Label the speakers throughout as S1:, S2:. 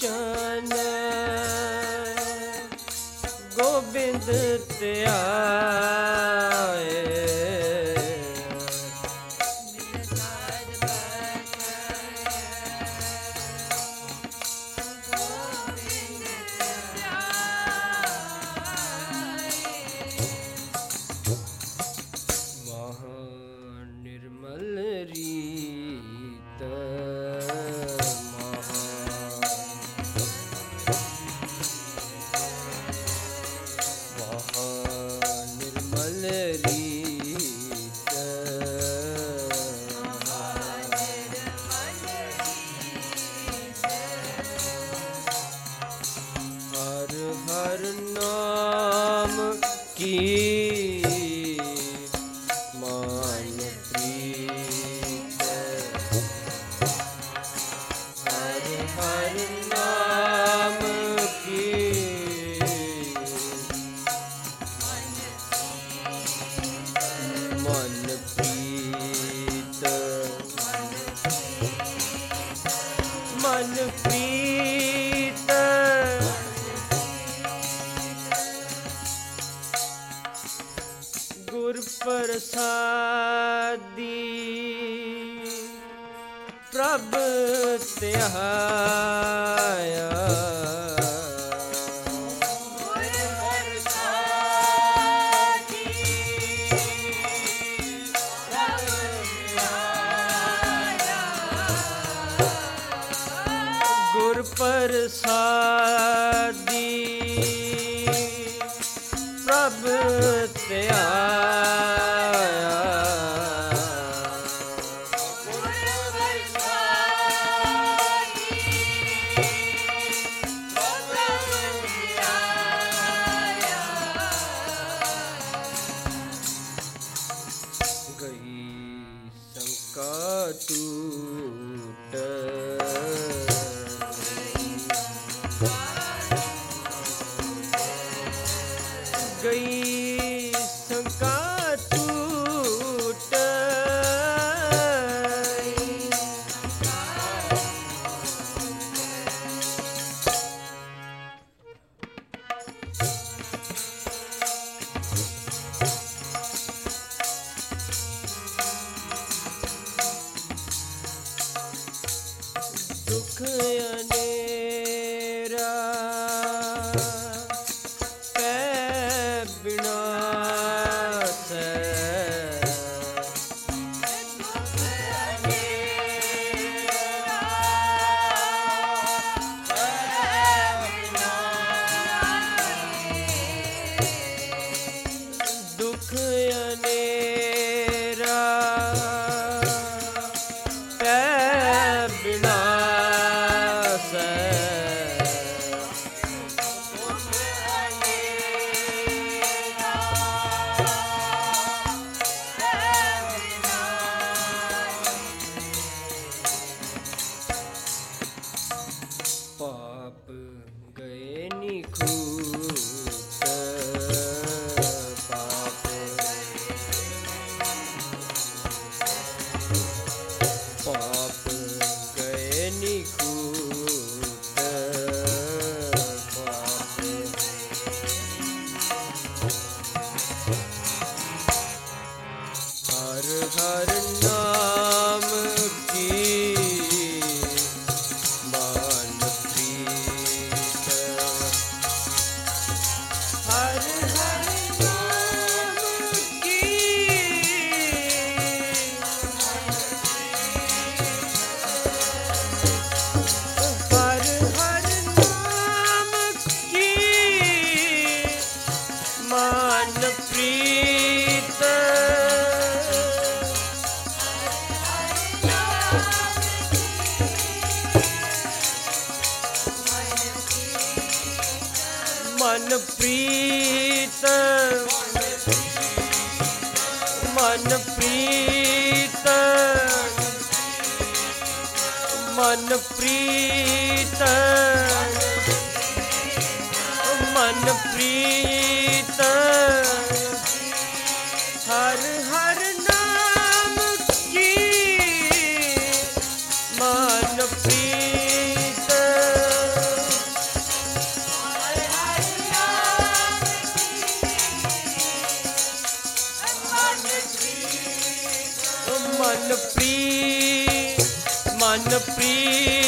S1: ਬਚਨ ਗੋਬਿੰਦ ਧਿਆਏ ਨਾਮ yeah. ਮਨ ਪ੍ਰੀਤ। ਮਨ ਪ੍ਰੀਤ। ਮਨ ਪ੍ਰੀਤ। ਮਨ ਪ੍ਰੀਤ। ਮਨ ਪ੍ਰੀਤ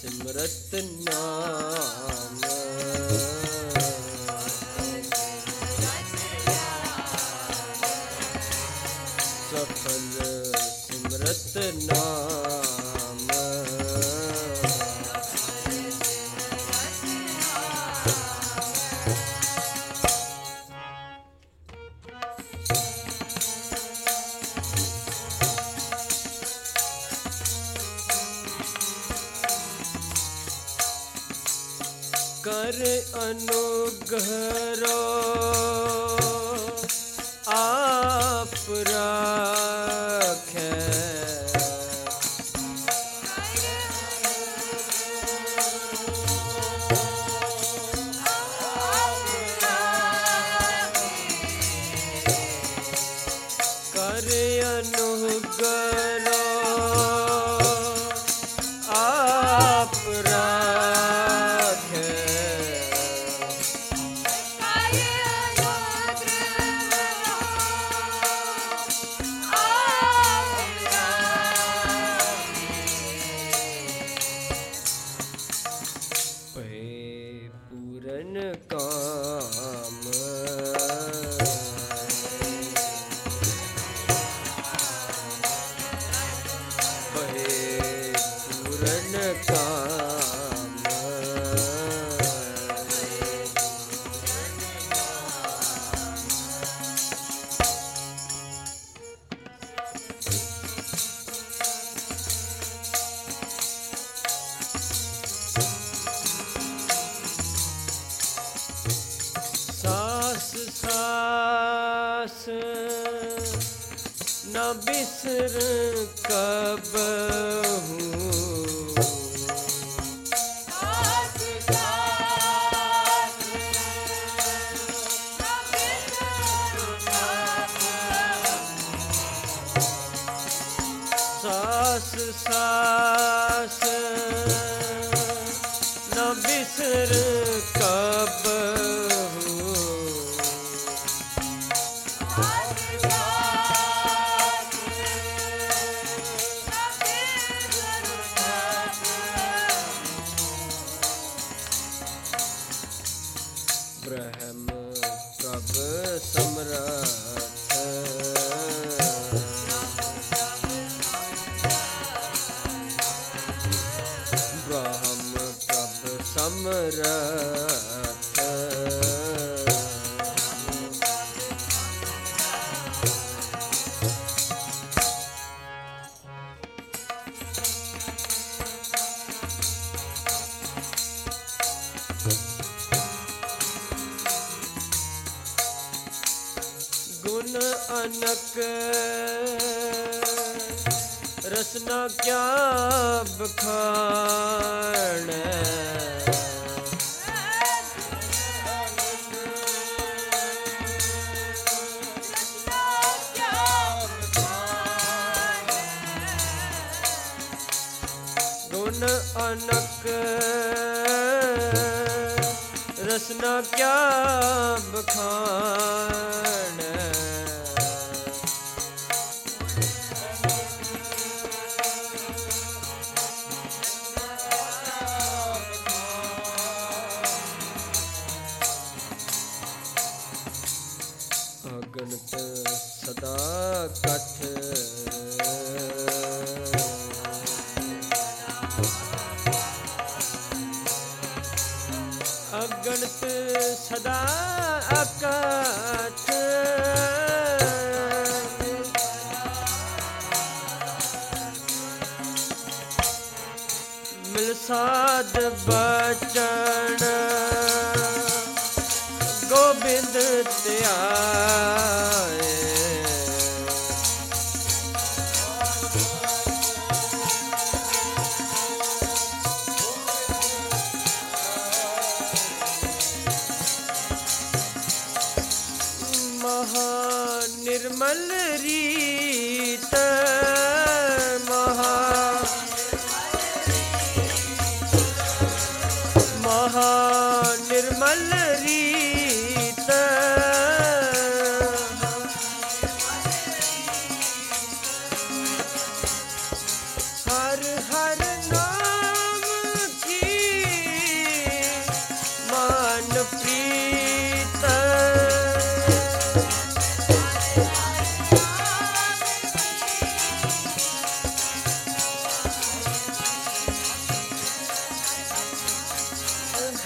S1: ਸਿਮਰਤ ਨਾਮ ਸਾਸ ਨ ਬਿਸਰ ਕਬਹੂ ਗੁਣ ਅਨਕ। ਰਸਨਾ ਕਿਆ ਬਖਾਣ ਗੁਣ ਅਨਕ। ਰਸਨਾ ਕਿਆ ਬਖਾਣ निर्मल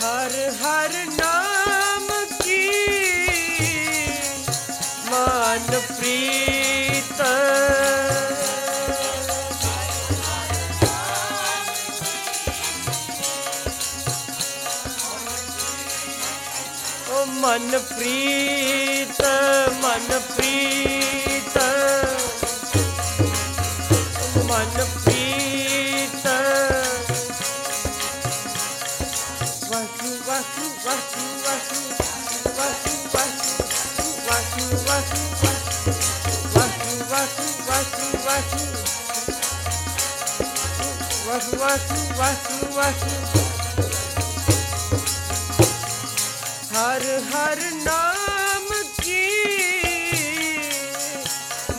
S1: ਹਰ ਹਰ ਨਾਮ ਕੀ? ਮਨ ਪ੍ਰੀਤ। ਓ ਮਨ ਪ੍ਰੀਤ ਮਨ ਵਾਸੂ ਵਾਸੂ ਵਾਸੂ ਵਾਸੂ ਵਾਸੂ ਹਰ ਹਰ ਨਾਮ ਕੀ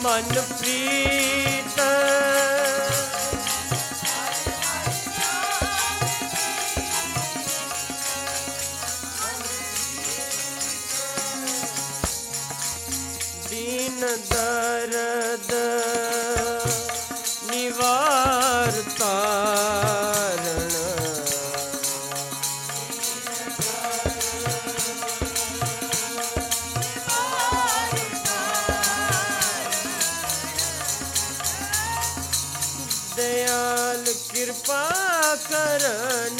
S1: ਮਨ ਪ੍ਰੀਤ ਦਇਆਲ ਕਿਰਪਾ ਕਰਨ।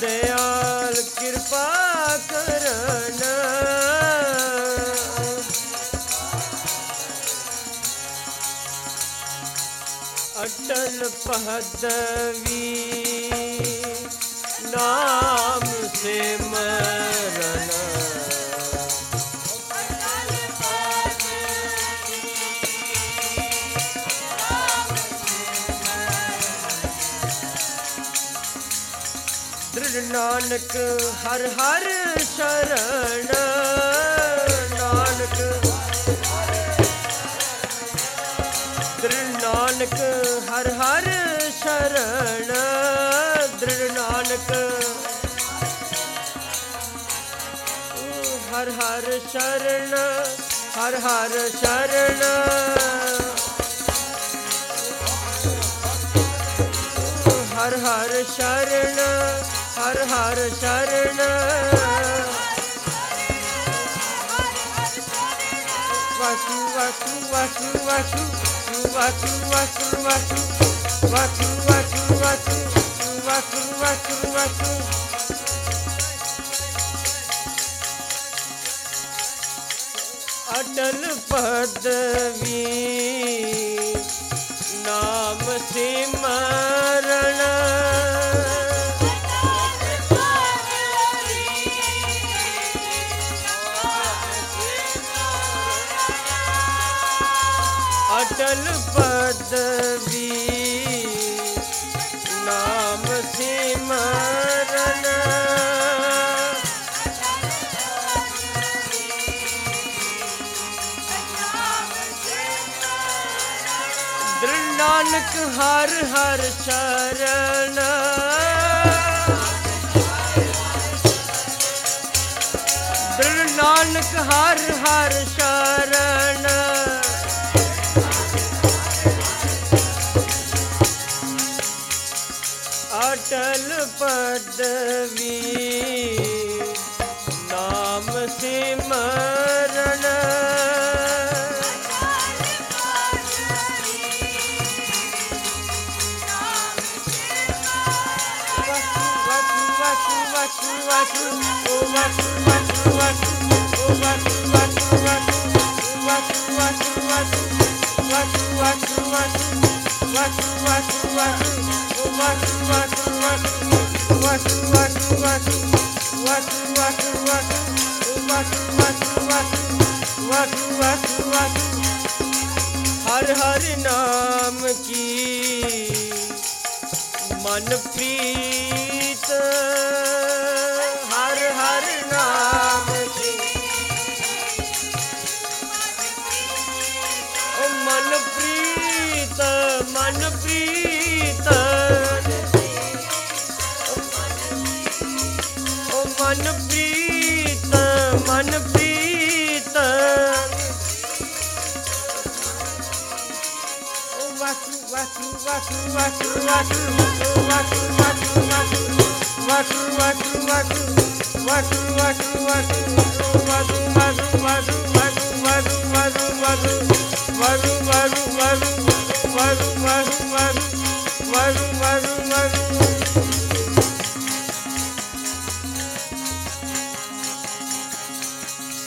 S1: ਦਇਆਲ ਕਿਰਪਾ ਕਰਨ। ਅਟਲ ਪਦਵੀ ਨਾਮ ਸਿਮਰਨ ਨਾਨਕ, ਹਰ ਹਰ ਸ਼ਰਨ। ਨਾਨਕ, ਦ੍ਰਿੜ ਨਾਨਕ, ਹਰ ਹਰ ਸ਼ਰਨ। ਦ੍ਰਿੜ ਨਾਨਕ, ਹਰ ਹਰ ਸ਼ਰਨ, ਹਰ ਹਰ ਸ਼ਰਨ। ਹਰ ਹਰ ਸ਼ਰਨ ਹਰ ਹਰ ਸ਼ਰਨ ਵਾਸੂ ਵਾਸੂ ਵਾਸੂ ਵਾਸੂ ਵਾਸੂ ਵਾਸੂ ਵਾਸੂ ਵਾਸੂ ਵਾਸੂ ਵਾਸੂ ਵਾਸੂ ਵਾਸੂ ਵਾਸੂ ਅਟਲ ਪਦਵੀ ਨਾਮ ਸਿਮਰਨ ਨਾਨਕ ਹਰ ਹਰ ਚਰਨ। ਦ੍ਰਿੜ ਨਾਨਕ ਹਰ ਹਰ ਚਰਨ। ਅਟਲ ਪਦਵੀ। ਹਰ ਹਰ ਨਾਮ ਕੀ ਮਨ ਪ੍ਰੀਤ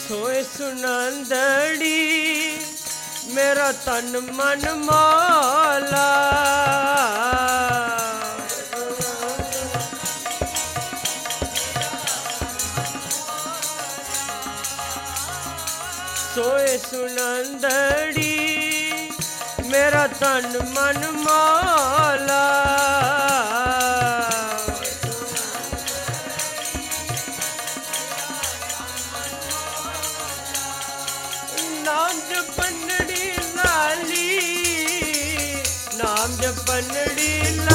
S1: ਸੋਏ ਸੁਨੰਦੜੀ ਮੇਰਾ ਤਨ ਮਨ ਮਾਲਾ। ਸੋਏ ਸੁਨੰਦੜੀ ਮੇਰਾ ਤਨ ਮਨ ਮਾਲਾ in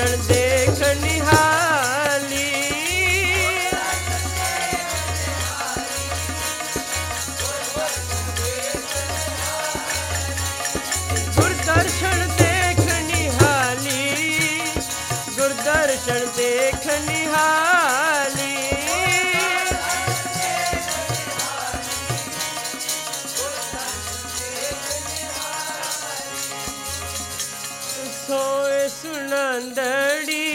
S1: ਸੱਜਣ ਦੇਖ ਨਿਹਾਲੀ। ਗੁਰਦਰਸ਼ਨ ਦੇਖ ਨਿਹਾਲੀ। ਗੁਰਦਰਸ਼ਨ ਦੇਖ ਨਿਹਾਲੀ। ਸੋ ਸੁਣੰਦੜੀ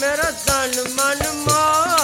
S1: ਮੇਰਾ ਤਨ ਮਨ ਮਾ